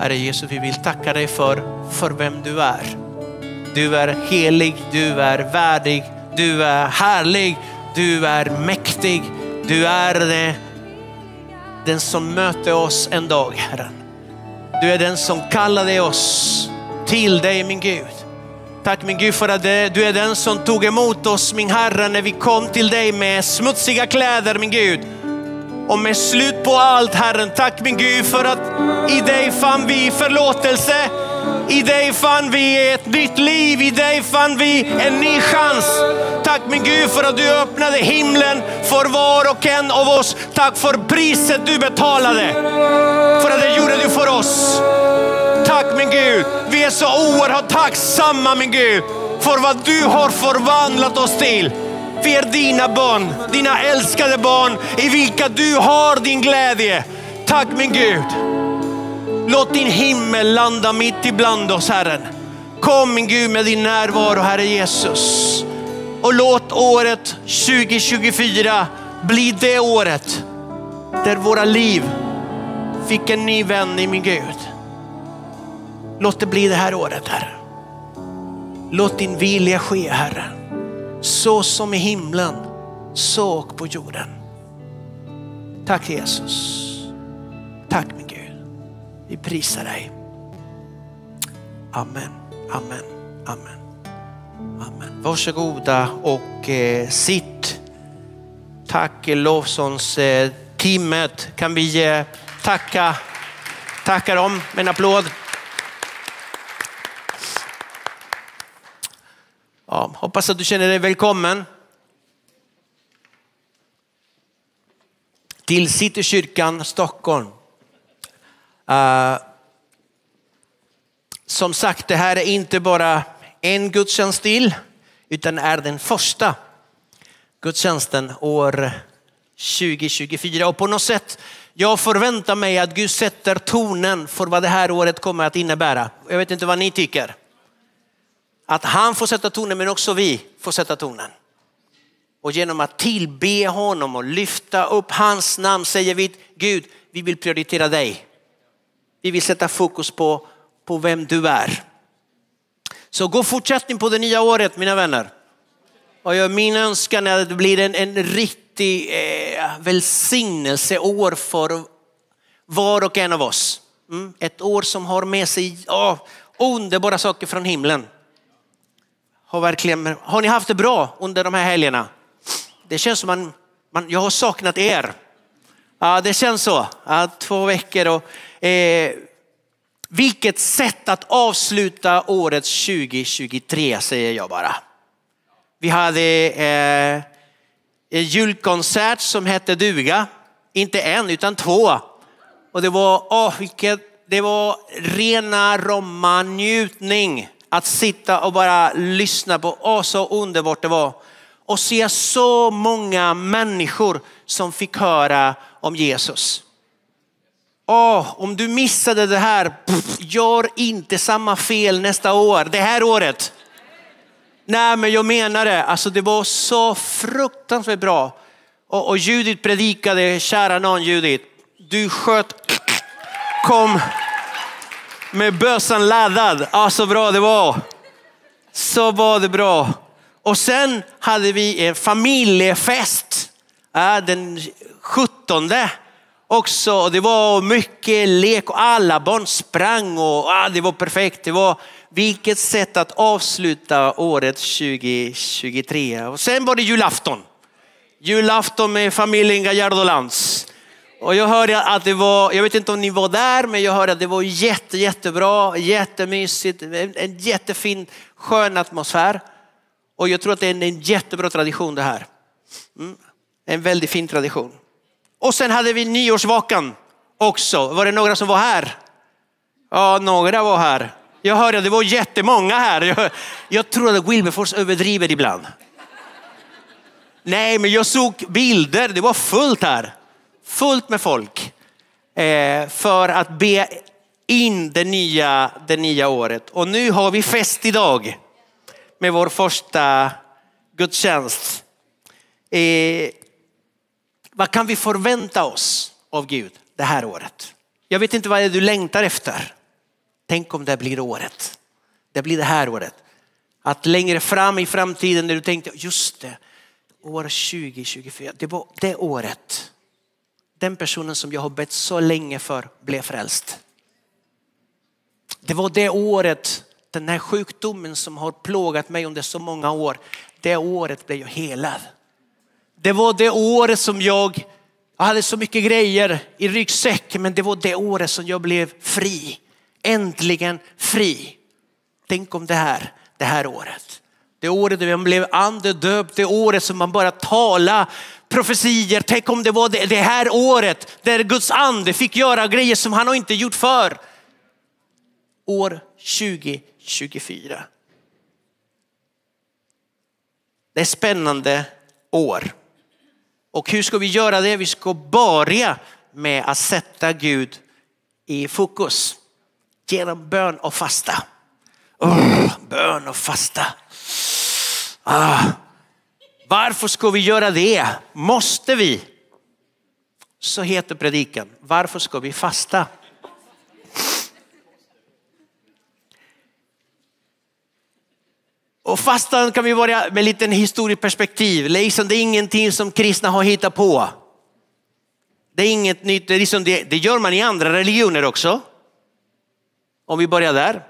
Herre Jesus, vi vill tacka dig för, för vem du är. Du är helig, du är värdig, du är härlig, du är mäktig. Du är det, den som möter oss en dag, Herren. Du är den som kallade oss till dig, min Gud. Tack min Gud för att du är den som tog emot oss, min Herre, när vi kom till dig med smutsiga kläder, min Gud. Och med slut på allt, Herren. Tack min Gud för att i dig fann vi förlåtelse. I dig fann vi ett nytt liv, i dig fann vi en ny chans. Tack min Gud för att du öppnade himlen för var och en av oss. Tack för priset du betalade. För att det gjorde du för oss. Tack min Gud. Vi är så oerhört tacksamma min Gud för vad du har förvandlat oss till. Vi är dina barn, dina älskade barn i vilka du har din glädje. Tack min Gud. Låt din himmel landa mitt ibland oss Herren. Kom min Gud med din närvaro Herre Jesus. Och låt året 2024 bli det året där våra liv fick en ny vän i min Gud. Låt det bli det här året Herre. Låt din vilja ske Herre. Så som i himlen, så och på jorden. Tack Jesus. Tack min Gud. Vi prisar dig. Amen, amen, amen. amen. Varsågoda och eh, sitt. Tack Lovsons. Eh, kan vi eh, tacka, tacka dem med en applåd. Ja, hoppas att du känner dig välkommen. Till Citykyrkan Stockholm. Uh, som sagt, det här är inte bara en gudstjänst till, utan är den första gudstjänsten år 2024. Och på något sätt, jag förväntar mig att Gud sätter tonen för vad det här året kommer att innebära. Jag vet inte vad ni tycker. Att han får sätta tonen men också vi får sätta tonen. Och genom att tillbe honom och lyfta upp hans namn säger vi Gud, vi vill prioritera dig. Vi vill sätta fokus på, på vem du är. Så gå fortsättning på det nya året mina vänner. Och min önskan är att det blir en, en riktig eh, välsignelseår för var och en av oss. Mm, ett år som har med sig oh, underbara saker från himlen har verkligen, har ni haft det bra under de här helgerna? Det känns som man, man jag har saknat er. Ja, det känns så. Ja, två veckor och eh, vilket sätt att avsluta året 2023 säger jag bara. Vi hade eh, en julkonsert som hette duga. Inte en utan två. Och det var, oh, vilket, det var rena romma njutning att sitta och bara lyssna på, åh så underbart det var. Och se så många människor som fick höra om Jesus. Åh, om du missade det här, pff, gör inte samma fel nästa år, det här året. Nej men jag menar det, alltså det var så fruktansvärt bra. Och, och Judith predikade, kära någon Judith, du sköt, kom med bössan laddad. Ah, så bra det var. Så var det bra. Och sen hade vi en familjefest ah, den 17 också. Det var mycket lek och alla barn sprang och ah, det var perfekt. Det var vilket sätt att avsluta året 2023. Och sen var det julafton. Julafton med familjen Gallardo Lantz. Och jag hörde att det var, jag vet inte om ni var där, men jag hörde att det var jätte, jättebra, jättemysigt, en jättefin, skön atmosfär. Och jag tror att det är en jättebra tradition det här. Mm. En väldigt fin tradition. Och sen hade vi nyårsvakan också. Var det några som var här? Ja, några var här. Jag hörde att det var jättemånga här. Jag, jag tror att Wilberfors överdriver ibland. Nej, men jag såg bilder. Det var fullt här fullt med folk eh, för att be in det nya, det nya året. Och nu har vi fest idag med vår första gudstjänst. Eh, vad kan vi förvänta oss av Gud det här året? Jag vet inte vad det är du längtar efter. Tänk om det blir året. Det blir det här året. Att längre fram i framtiden när du tänkte, just det, år 2024, det var det året. Den personen som jag har bett så länge för blev frälst. Det var det året, den här sjukdomen som har plågat mig under så många år, det året blev jag helad. Det var det året som jag, jag hade så mycket grejer i ryggsäcken, men det var det året som jag blev fri. Äntligen fri. Tänk om det här, det här året. Det året då man blev andedöpt, det året som man började tala profetier. Tänk om det var det, det här året där Guds ande fick göra grejer som han inte gjort för. År 2024. Det är spännande år. Och hur ska vi göra det? Vi ska börja med att sätta Gud i fokus genom bön och fasta. Oh, bön och fasta. Ah. Varför ska vi göra det? Måste vi? Så heter predikan. Varför ska vi fasta? Och fastan kan vi börja med en liten historieperspektiv. Liksom det är ingenting som kristna har hittat på. Det är inget nytt, det, är liksom det, det gör man i andra religioner också. Om vi börjar där.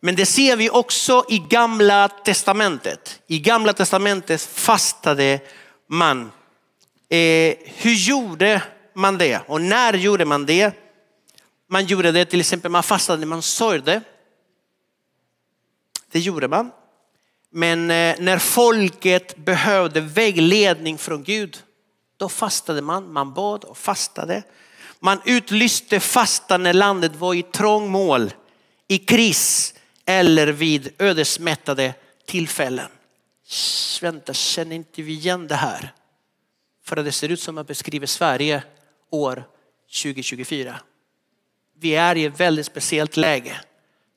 Men det ser vi också i gamla testamentet. I gamla testamentet fastade man. Eh, hur gjorde man det och när gjorde man det? Man gjorde det till exempel, man fastade när man sörjde. Det gjorde man. Men eh, när folket behövde vägledning från Gud, då fastade man. Man bad och fastade. Man utlyste fasta när landet var i trångmål, i kris eller vid ödesmättade tillfällen. Vänta, känner inte vi igen det här? För att det ser ut som att beskriver Sverige år 2024. Vi är i ett väldigt speciellt läge.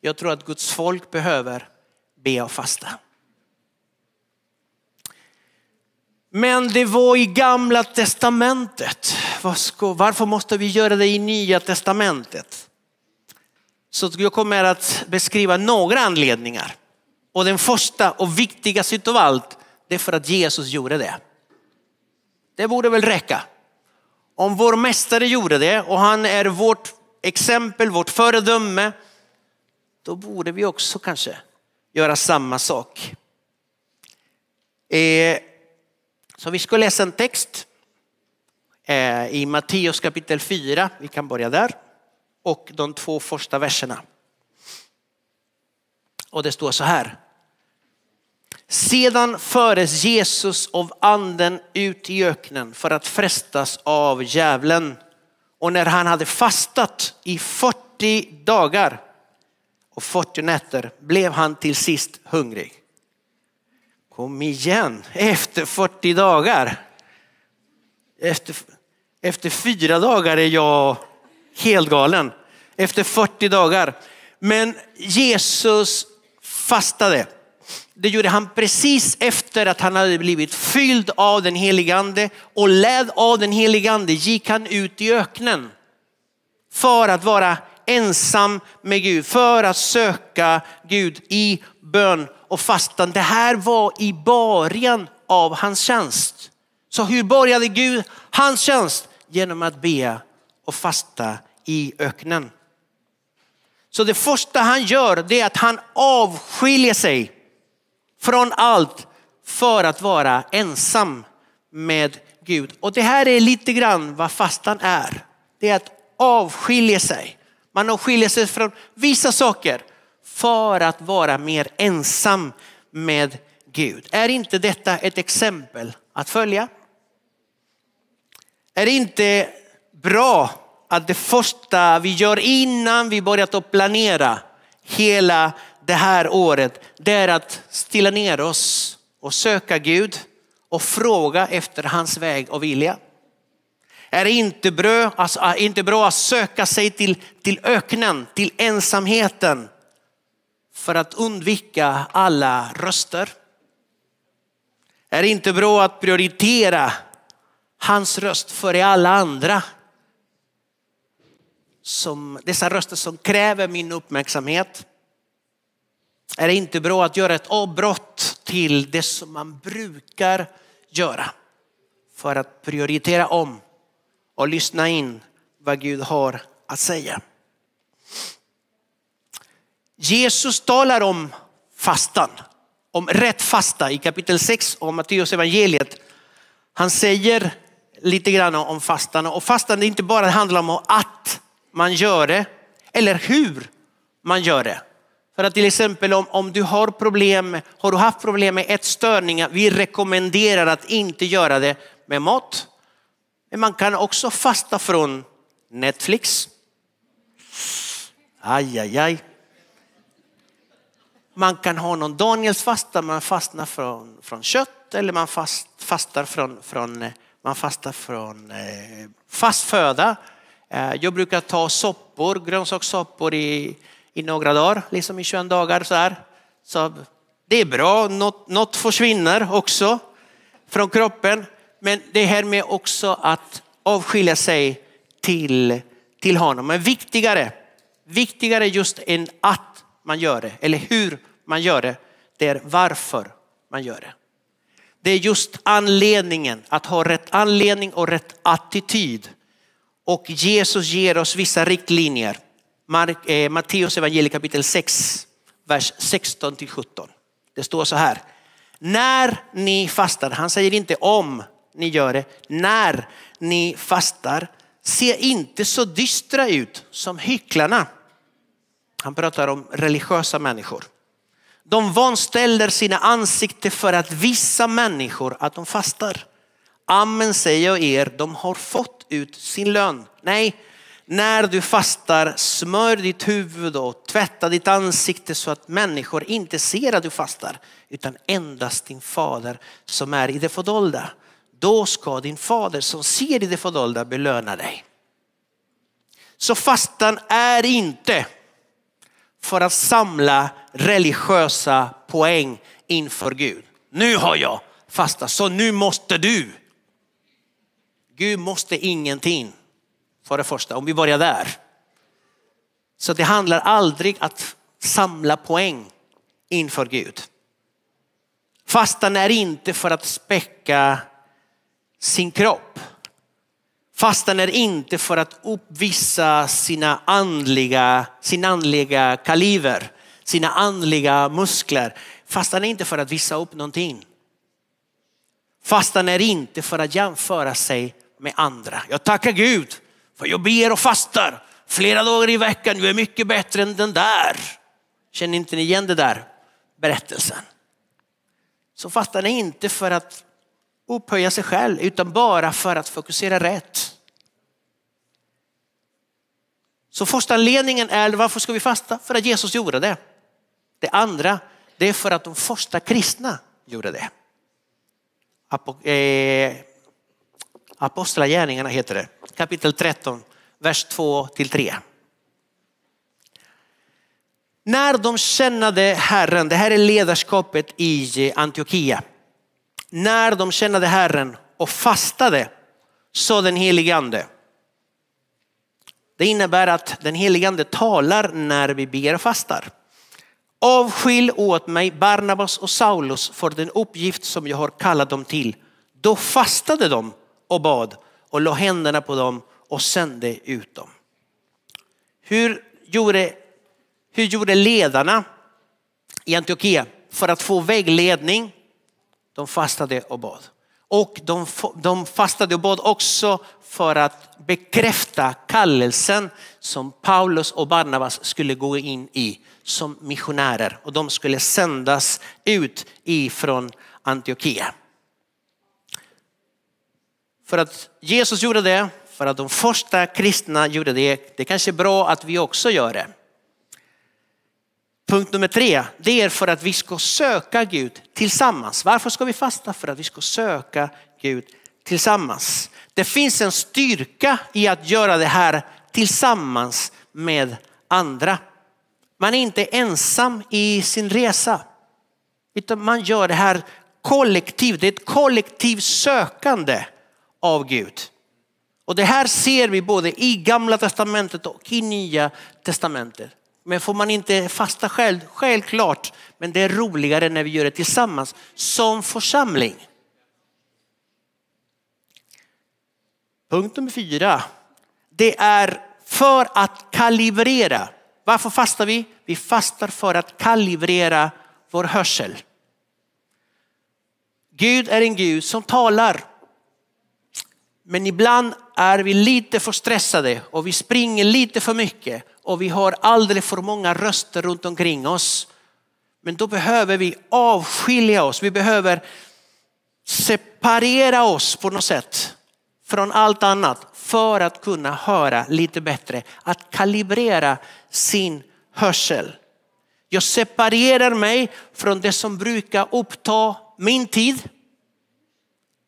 Jag tror att Guds folk behöver be och fasta. Men det var i gamla testamentet. Varför måste vi göra det i nya testamentet? Så jag kommer att beskriva några anledningar. Och den första och viktigaste av allt, det är för att Jesus gjorde det. Det borde väl räcka. Om vår mästare gjorde det och han är vårt exempel, vårt föredöme, då borde vi också kanske göra samma sak. Eh, så vi ska läsa en text eh, i Matteus kapitel 4. Vi kan börja där. Och de två första verserna. Och det står så här. Sedan föres Jesus av anden ut i öknen för att frestas av djävulen. Och när han hade fastat i 40 dagar och 40 nätter blev han till sist hungrig. Kom igen, efter 40 dagar. Efter, efter fyra dagar är jag helt galen. Efter 40 dagar. Men Jesus fastade. Det gjorde han precis efter att han hade blivit fylld av den helige ande och ledd av den helige ande gick han ut i öknen. För att vara ensam med Gud, för att söka Gud i bön och fastan. Det här var i början av hans tjänst. Så hur började Gud hans tjänst? Genom att be och fasta i öknen. Så det första han gör det är att han avskiljer sig från allt för att vara ensam med Gud. Och det här är lite grann vad fastan är. Det är att avskilja sig. Man avskiljer sig från vissa saker för att vara mer ensam med Gud. Är inte detta ett exempel att följa? Är det inte bra att det första vi gör innan vi börjat att planera hela det här året, det är att stilla ner oss och söka Gud och fråga efter hans väg och vilja. Är det inte bra, alltså, inte bra att söka sig till, till öknen, till ensamheten för att undvika alla röster? Är det inte bra att prioritera hans röst före alla andra? Som, dessa röster som kräver min uppmärksamhet? Är det inte bra att göra ett avbrott till det som man brukar göra för att prioritera om och lyssna in vad Gud har att säga? Jesus talar om fastan, om rätt fasta i kapitel 6 av Matteus evangeliet. Han säger lite grann om fastan och fastan är inte bara handlar om att man gör det eller hur man gör det. För att till exempel om, om du har problem, har du haft problem med ätstörningar, vi rekommenderar att inte göra det med mat. Men man kan också fasta från Netflix. Aj, aj, aj. Man kan ha någon Daniels fasta, man fastnar från, från kött eller man fast, fastar från, från, man fastar från eh, fast föda. Eh, jag brukar ta soppor, grönsakssoppor i, i några dagar, liksom i 21 dagar. Så, här. så det är bra, något, något försvinner också från kroppen. Men det här med också att avskilja sig till, till honom. Men viktigare, viktigare just än att man gör det eller hur man gör det, det är varför man gör det. Det är just anledningen, att ha rätt anledning och rätt attityd. Och Jesus ger oss vissa riktlinjer. Eh, Matteus evangelium kapitel 6, vers 16 till 17. Det står så här. När ni fastar, han säger inte om ni gör det, när ni fastar, se inte så dystra ut som hycklarna. Han pratar om religiösa människor. De vanställer sina ansikten för att visa människor att de fastar. Amen säger jag er, de har fått ut sin lön. Nej, när du fastar, smör ditt huvud och tvätta ditt ansikte så att människor inte ser att du fastar, utan endast din fader som är i det fördolda. Då ska din fader som ser i det fördolda belöna dig. Så fastan är inte för att samla religiösa poäng inför Gud. Nu har jag fastat så nu måste du. Gud måste ingenting för det första, om vi börjar där. Så det handlar aldrig att samla poäng inför Gud. Fastan är inte för att späcka sin kropp. Fastan är inte för att uppvisa sina andliga, sin andliga kaliber, sina andliga muskler. Fastan är inte för att visa upp någonting. Fastan är inte för att jämföra sig med andra. Jag tackar Gud för jag ber och fastar flera dagar i veckan. Jag är mycket bättre än den där. Känner inte ni igen det där berättelsen? Så fastan är inte för att upphöja sig själv utan bara för att fokusera rätt. Så första anledningen är varför ska vi fasta? För att Jesus gjorde det. Det andra, det är för att de första kristna gjorde det. Eh, Apostlagärningarna heter det, kapitel 13, vers 2 till 3. När de kännade Herren, det här är ledarskapet i Antiochia. När de kännade Herren och fastade sa den helige ande. Det innebär att den helige ande talar när vi ber och fastar. Avskilj åt mig Barnabas och Saulus för den uppgift som jag har kallat dem till. Då fastade de och bad och la händerna på dem och sände ut dem. Hur gjorde, hur gjorde ledarna i Antiochia för att få vägledning? De fastade och bad. Och de, de fastade och bad också för att bekräfta kallelsen som Paulus och Barnabas skulle gå in i som missionärer och de skulle sändas ut ifrån Antiochia. För att Jesus gjorde det, för att de första kristna gjorde det. Det kanske är bra att vi också gör det. Punkt nummer tre, det är för att vi ska söka Gud tillsammans. Varför ska vi fasta? För att vi ska söka Gud tillsammans. Det finns en styrka i att göra det här tillsammans med andra. Man är inte ensam i sin resa. Utan man gör det här kollektivt. Det är ett kollektivt sökande av Gud. Och det här ser vi både i gamla testamentet och i nya testamentet. Men får man inte fasta själv, självklart, men det är roligare när vi gör det tillsammans som församling. Punkt nummer fyra. Det är för att kalibrera. Varför fastar vi? Vi fastar för att kalibrera vår hörsel. Gud är en Gud som talar. Men ibland är vi lite för stressade och vi springer lite för mycket och vi har alldeles för många röster runt omkring oss. Men då behöver vi avskilja oss. Vi behöver separera oss på något sätt från allt annat för att kunna höra lite bättre. Att kalibrera sin hörsel. Jag separerar mig från det som brukar uppta min tid.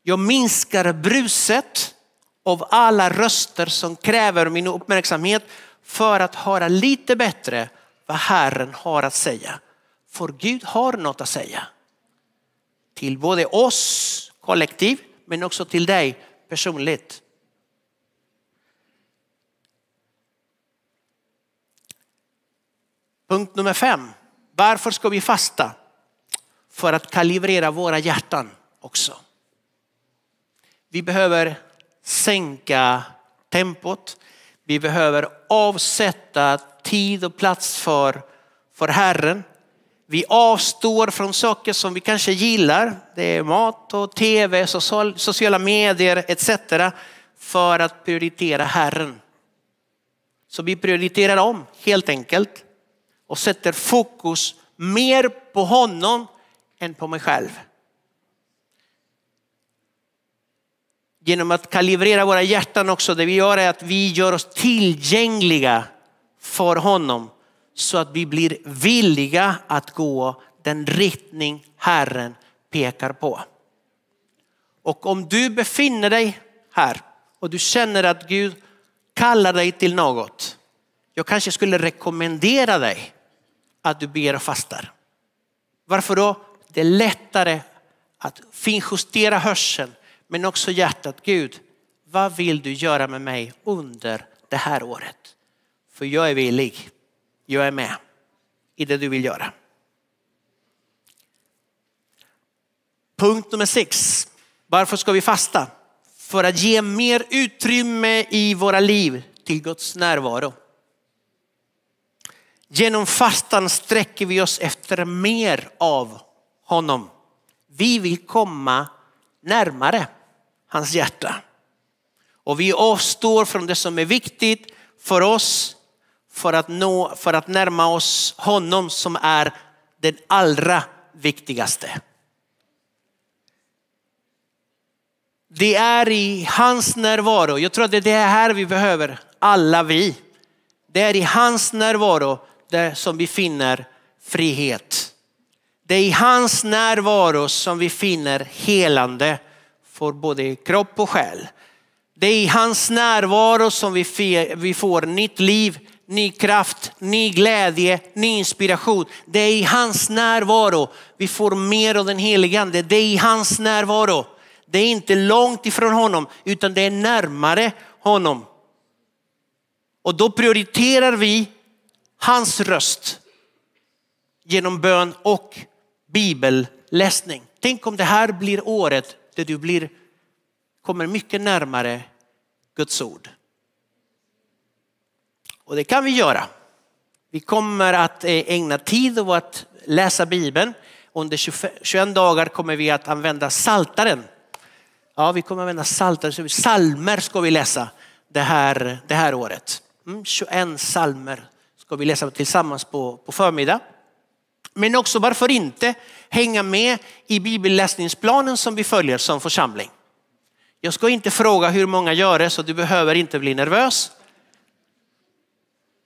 Jag minskar bruset av alla röster som kräver min uppmärksamhet för att höra lite bättre vad Herren har att säga. För Gud har något att säga. Till både oss kollektiv men också till dig personligt. Punkt nummer fem. Varför ska vi fasta? För att kalibrera våra hjärtan också. Vi behöver sänka tempot. Vi behöver avsätta tid och plats för, för Herren. Vi avstår från saker som vi kanske gillar. Det är mat och tv, sociala medier etc. För att prioritera Herren. Så vi prioriterar om helt enkelt och sätter fokus mer på honom än på mig själv. Genom att kalibrera våra hjärtan också, det vi gör är att vi gör oss tillgängliga för honom så att vi blir villiga att gå den riktning Herren pekar på. Och om du befinner dig här och du känner att Gud kallar dig till något. Jag kanske skulle rekommendera dig att du ber och fastar. Varför då? Det är lättare att finjustera hörseln men också hjärtat. Gud, vad vill du göra med mig under det här året? För jag är villig. Jag är med i det du vill göra. Punkt nummer sex. Varför ska vi fasta? För att ge mer utrymme i våra liv till Guds närvaro. Genom fastan sträcker vi oss efter mer av honom. Vi vill komma närmare hans hjärta. Och vi avstår från det som är viktigt för oss för att, nå, för att närma oss honom som är den allra viktigaste. Det är i hans närvaro. Jag tror att det är det här vi behöver, alla vi. Det är i hans närvaro där som vi finner frihet. Det är i hans närvaro som vi finner helande för både kropp och själ. Det är i hans närvaro som vi får nytt liv, ny kraft, ny glädje, ny inspiration. Det är i hans närvaro vi får mer av den helige ande. Det är i hans närvaro. Det är inte långt ifrån honom utan det är närmare honom. Och då prioriterar vi hans röst genom bön och bibelläsning. Tänk om det här blir året där du blir, kommer mycket närmare Guds ord. Och det kan vi göra. Vi kommer att eh, ägna tid åt att läsa Bibeln. Under 21 dagar kommer vi att använda saltaren. Ja, vi kommer att använda saltaren. Salmer ska vi läsa det här, det här året. Mm, 21 salmer ska vi läsa tillsammans på, på förmiddag. Men också varför inte hänga med i bibelläsningsplanen som vi följer som församling. Jag ska inte fråga hur många gör det så du behöver inte bli nervös.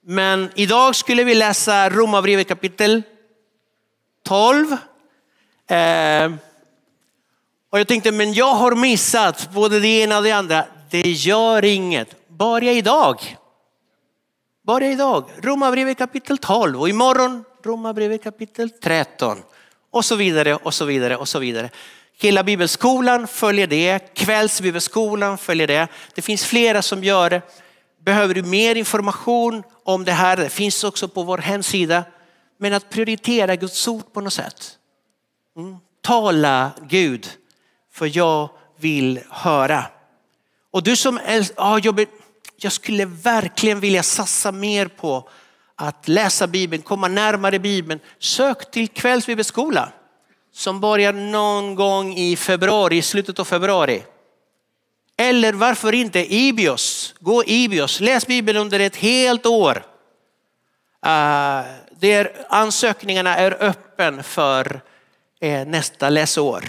Men idag skulle vi läsa Romarbrevet kapitel 12. Eh, och jag tänkte, men jag har missat både det ena och det andra. Det gör inget. Börja idag. Börja idag. Romarbrevet kapitel 12 och imorgon Romarbrevet kapitel 13 och så vidare och så vidare och så vidare. Hela bibelskolan följer det, kvällsbibelskolan följer det. Det finns flera som gör det. Behöver du mer information om det här, det finns också på vår hemsida. Men att prioritera Guds ord på något sätt. Mm. Tala Gud, för jag vill höra. Och du som ja, jag, jag skulle verkligen vilja satsa mer på att läsa Bibeln, komma närmare Bibeln. Sök till kvällsbibelskola som börjar någon gång i februari, slutet av februari. Eller varför inte Ibios? Gå Ibios, läs Bibeln under ett helt år. Ah, uh, där ansökningarna är öppen för uh, nästa läsår.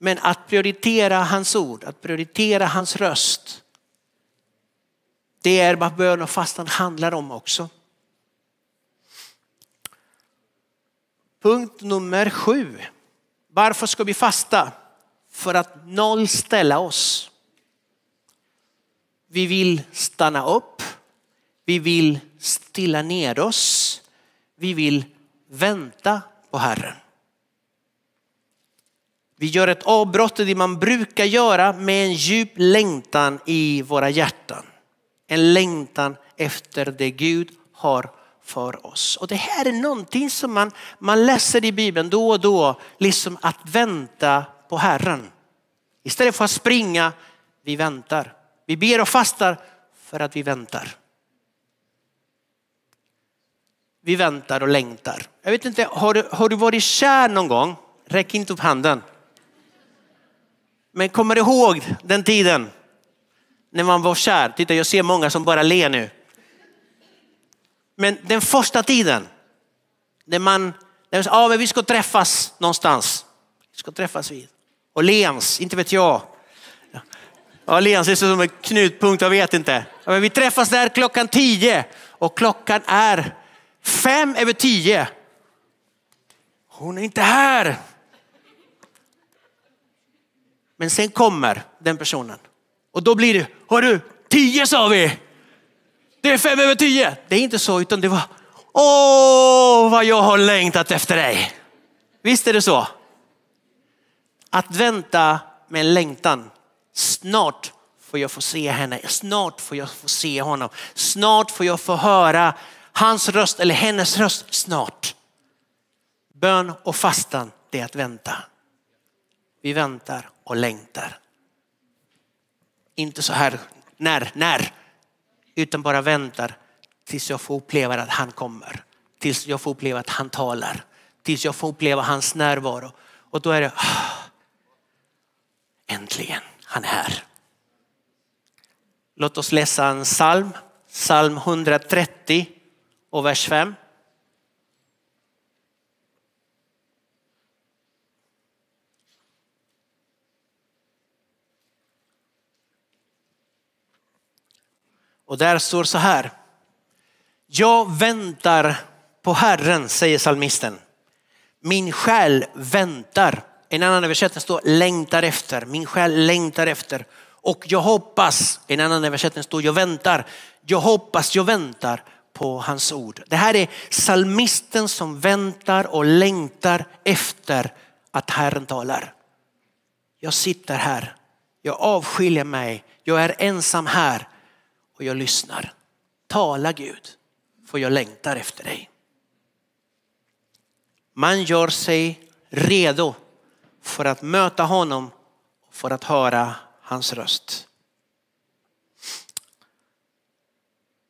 Men att prioritera hans ord, att prioritera hans röst. Det är vad bön och fastan handlar om också. Punkt nummer sju. Varför ska vi fasta? För att nollställa oss. Vi vill stanna upp. Vi vill stilla ner oss. Vi vill vänta på Herren. Vi gör ett avbrott i det man brukar göra med en djup längtan i våra hjärtan. En längtan efter det Gud har för oss. Och det här är någonting som man, man läser i Bibeln då och då, liksom att vänta på Herren. Istället för att springa, vi väntar. Vi ber och fastar för att vi väntar. Vi väntar och längtar. Jag vet inte, har du, har du varit kär någon gång? Räck inte upp handen. Men kommer du ihåg den tiden när man var kär? Titta, jag ser många som bara ler nu. Men den första tiden, när man, när ja, ah, men vi ska träffas någonstans. Vi ska träffas vid Åhléns, inte vet jag. Ja, Åhléns är som en knutpunkt, jag vet inte. Ja, vi träffas där klockan tio och klockan är fem över tio. Hon är inte här. Men sen kommer den personen och då blir det, hörru, tio sa vi. Det är fem över tio. Det är inte så, utan det var, åh vad jag har längtat efter dig. Visst är det så? Att vänta med en längtan. Snart får jag få se henne, snart får jag få se honom, snart får jag få höra hans röst eller hennes röst snart. Bön och fastan, det är att vänta. Vi väntar och längtar. Inte så här när, när, utan bara väntar tills jag får uppleva att han kommer. Tills jag får uppleva att han talar. Tills jag får uppleva hans närvaro. Och då är det, ah, äntligen, han är här. Låt oss läsa en psalm, psalm 130 och vers 5. Och där står så här. Jag väntar på Herren, säger salmisten. Min själ väntar. En annan översättning står längtar efter. Min själ längtar efter. Och jag hoppas, en annan översättning står jag väntar. Jag hoppas, jag väntar på hans ord. Det här är salmisten som väntar och längtar efter att Herren talar. Jag sitter här, jag avskiljer mig, jag är ensam här och jag lyssnar. Tala Gud, för jag längtar efter dig. Man gör sig redo för att möta honom och för att höra hans röst.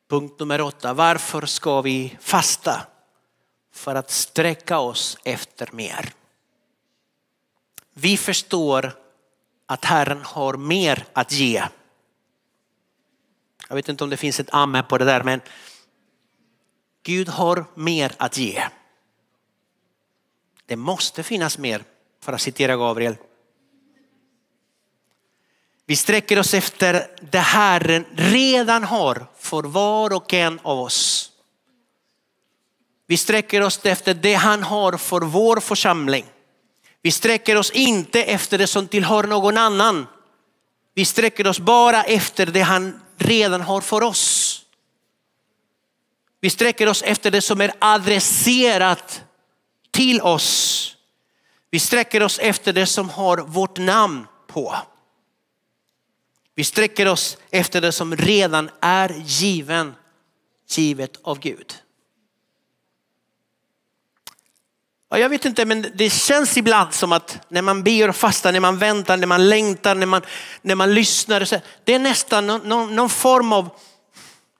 Punkt nummer åtta. Varför ska vi fasta? För att sträcka oss efter mer. Vi förstår att Herren har mer att ge. Jag vet inte om det finns ett amen på det där men Gud har mer att ge. Det måste finnas mer för att citera Gabriel. Vi sträcker oss efter det Herren redan har för var och en av oss. Vi sträcker oss efter det han har för vår församling. Vi sträcker oss inte efter det som tillhör någon annan. Vi sträcker oss bara efter det han redan har för oss. Vi sträcker oss efter det som är adresserat till oss. Vi sträcker oss efter det som har vårt namn på. Vi sträcker oss efter det som redan är given, givet av Gud. Ja, jag vet inte, men det känns ibland som att när man ber och fastar, när man väntar, när man längtar, när man, när man lyssnar. Så, det är nästan någon, någon, någon form av,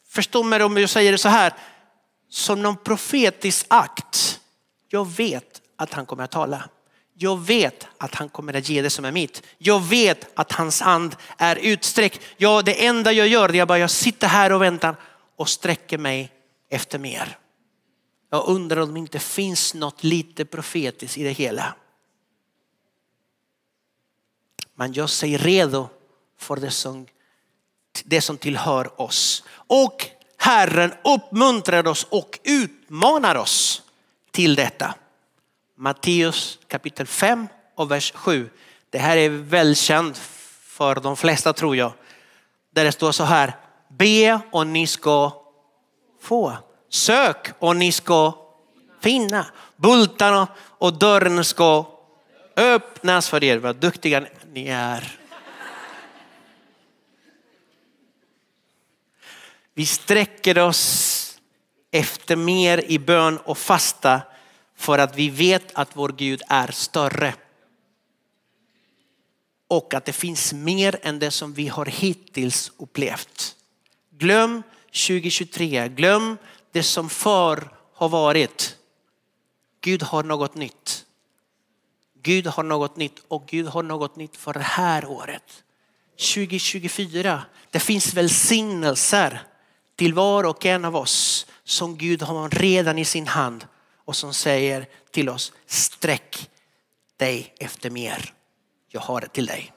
förstå mig om jag säger det så här, som någon profetisk akt. Jag vet att han kommer att tala. Jag vet att han kommer att ge det som är mitt. Jag vet att hans hand är utsträckt. Ja, det enda jag gör är att jag bara jag sitter här och väntar och sträcker mig efter mer. Jag undrar om det inte finns något lite profetiskt i det hela. Man gör sig redo för det som, det som tillhör oss. Och Herren uppmuntrar oss och utmanar oss till detta. Matteus kapitel 5 och vers 7. Det här är välkänt för de flesta tror jag. Där det står så här, be och ni ska få. Sök och ni ska finna. Bultarna och dörren ska öppnas för er. Vad duktiga ni är. Vi sträcker oss efter mer i bön och fasta för att vi vet att vår Gud är större. Och att det finns mer än det som vi har hittills upplevt. Glöm 2023, glöm det som förr har varit. Gud har något nytt. Gud har något nytt och Gud har något nytt för det här året. 2024, det finns välsignelser till var och en av oss som Gud har redan i sin hand och som säger till oss sträck dig efter mer. Jag har det till dig.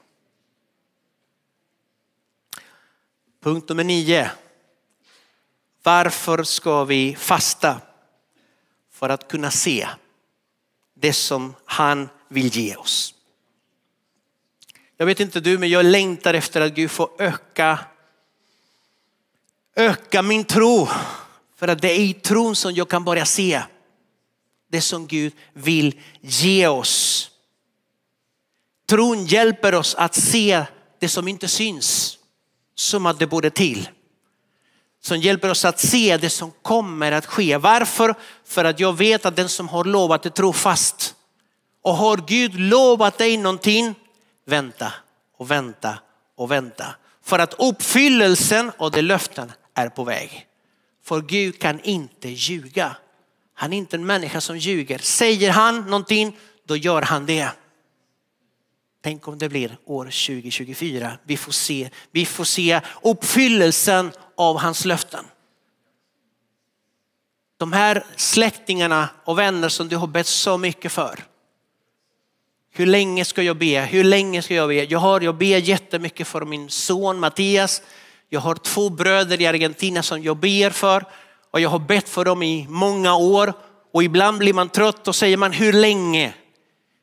Punkt nummer nio. Varför ska vi fasta? För att kunna se det som han vill ge oss. Jag vet inte du, men jag längtar efter att Gud får öka, öka min tro. För att det är i tron som jag kan börja se det som Gud vill ge oss. Tron hjälper oss att se det som inte syns som att det borde till. Som hjälper oss att se det som kommer att ske. Varför? För att jag vet att den som har lovat är trofast. Och har Gud lovat dig någonting, vänta och vänta och vänta. För att uppfyllelsen av det löften är på väg. För Gud kan inte ljuga. Han är inte en människa som ljuger. Säger han någonting, då gör han det. Tänk om det blir år 2024. Vi får se, vi får se uppfyllelsen av hans löften. De här släktingarna och vänner som du har bett så mycket för. Hur länge ska jag be? Hur länge ska jag be? Jag, har, jag ber jättemycket för min son Mattias. Jag har två bröder i Argentina som jag ber för och jag har bett för dem i många år och ibland blir man trött och säger man hur länge?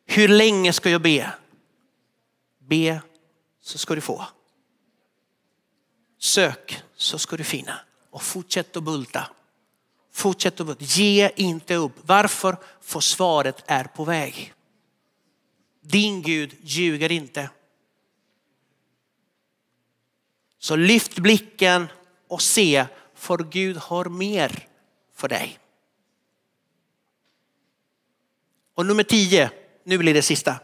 Hur länge ska jag be? Be så ska du få. Sök så ska du finna och fortsätt att bulta. Fortsätt att bulta. Ge inte upp. Varför? För svaret är på väg. Din Gud ljuger inte. Så lyft blicken och se för Gud har mer för dig. Och nummer tio, nu blir det sista.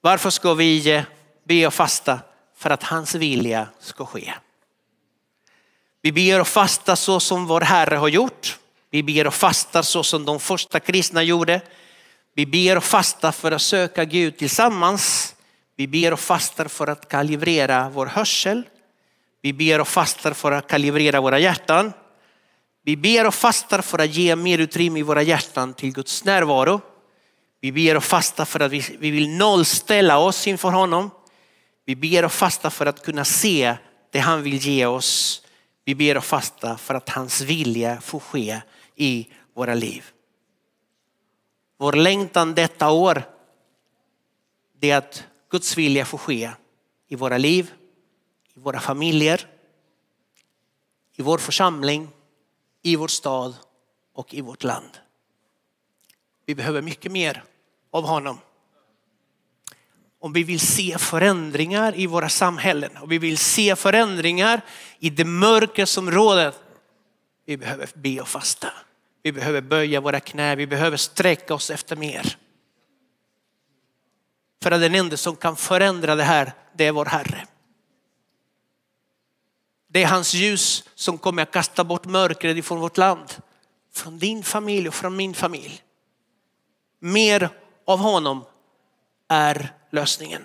Varför ska vi eh, be och fasta? För att hans vilja ska ske. Vi ber och fasta så som vår Herre har gjort. Vi ber och fastar så som de första kristna gjorde. Vi ber och fastar för att söka Gud tillsammans. Vi ber och fastar för att kalibrera vår hörsel. Vi ber och fastar för att kalibrera våra hjärtan. Vi ber och fastar för att ge mer utrymme i våra hjärtan till Guds närvaro. Vi ber och fastar för att vi, vi vill nollställa oss inför honom. Vi ber och fastar för att kunna se det han vill ge oss. Vi ber och fastar för att hans vilja får ske i våra liv. Vår längtan detta år det är att Guds vilja får ske i våra liv, i våra familjer, i vår församling, i vår stad och i vårt land. Vi behöver mycket mer av honom. Om vi vill se förändringar i våra samhällen och vi vill se förändringar i det mörker som råder. Vi behöver be och fasta. Vi behöver böja våra knä. Vi behöver sträcka oss efter mer. För att den enda som kan förändra det här, det är vår Herre. Det är hans ljus som kommer att kasta bort mörkret ifrån vårt land. Från din familj och från min familj. Mer av honom är lösningen.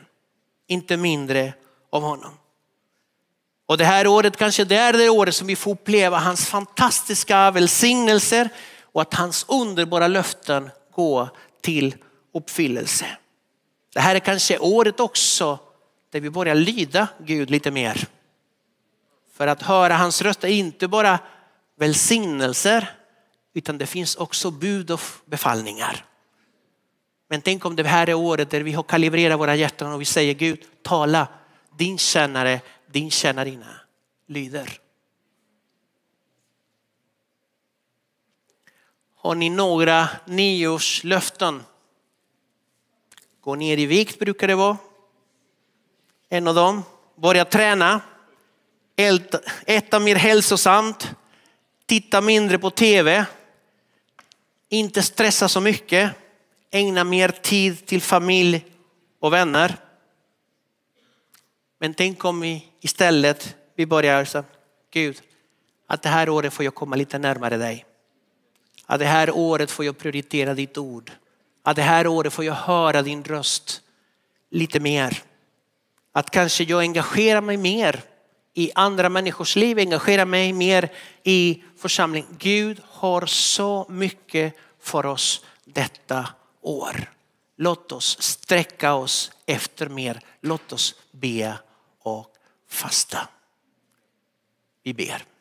Inte mindre av honom. Och det här året kanske det är det året som vi får uppleva hans fantastiska välsignelser och att hans underbara löften går till uppfyllelse. Det här är kanske året också där vi börjar lyda Gud lite mer. För att höra hans röst är inte bara välsignelser utan det finns också bud och befallningar. Men tänk om det här är året där vi har kalibrerat våra hjärtan och vi säger Gud, tala, din tjänare, din tjänarinna lyder. Har ni några nyårslöften? Gå ner i vikt brukar det vara. En av dem. Börja träna. Äta mer hälsosamt. Titta mindre på tv. Inte stressa så mycket ägna mer tid till familj och vänner. Men tänk om vi istället vi börjar så Gud, att det här året får jag komma lite närmare dig. Att det här året får jag prioritera ditt ord. Att det här året får jag höra din röst lite mer. Att kanske jag engagerar mig mer i andra människors liv, engagerar mig mer i församling. Gud har så mycket för oss detta år. Låt oss sträcka oss efter mer. Låt oss be och fasta. Vi ber.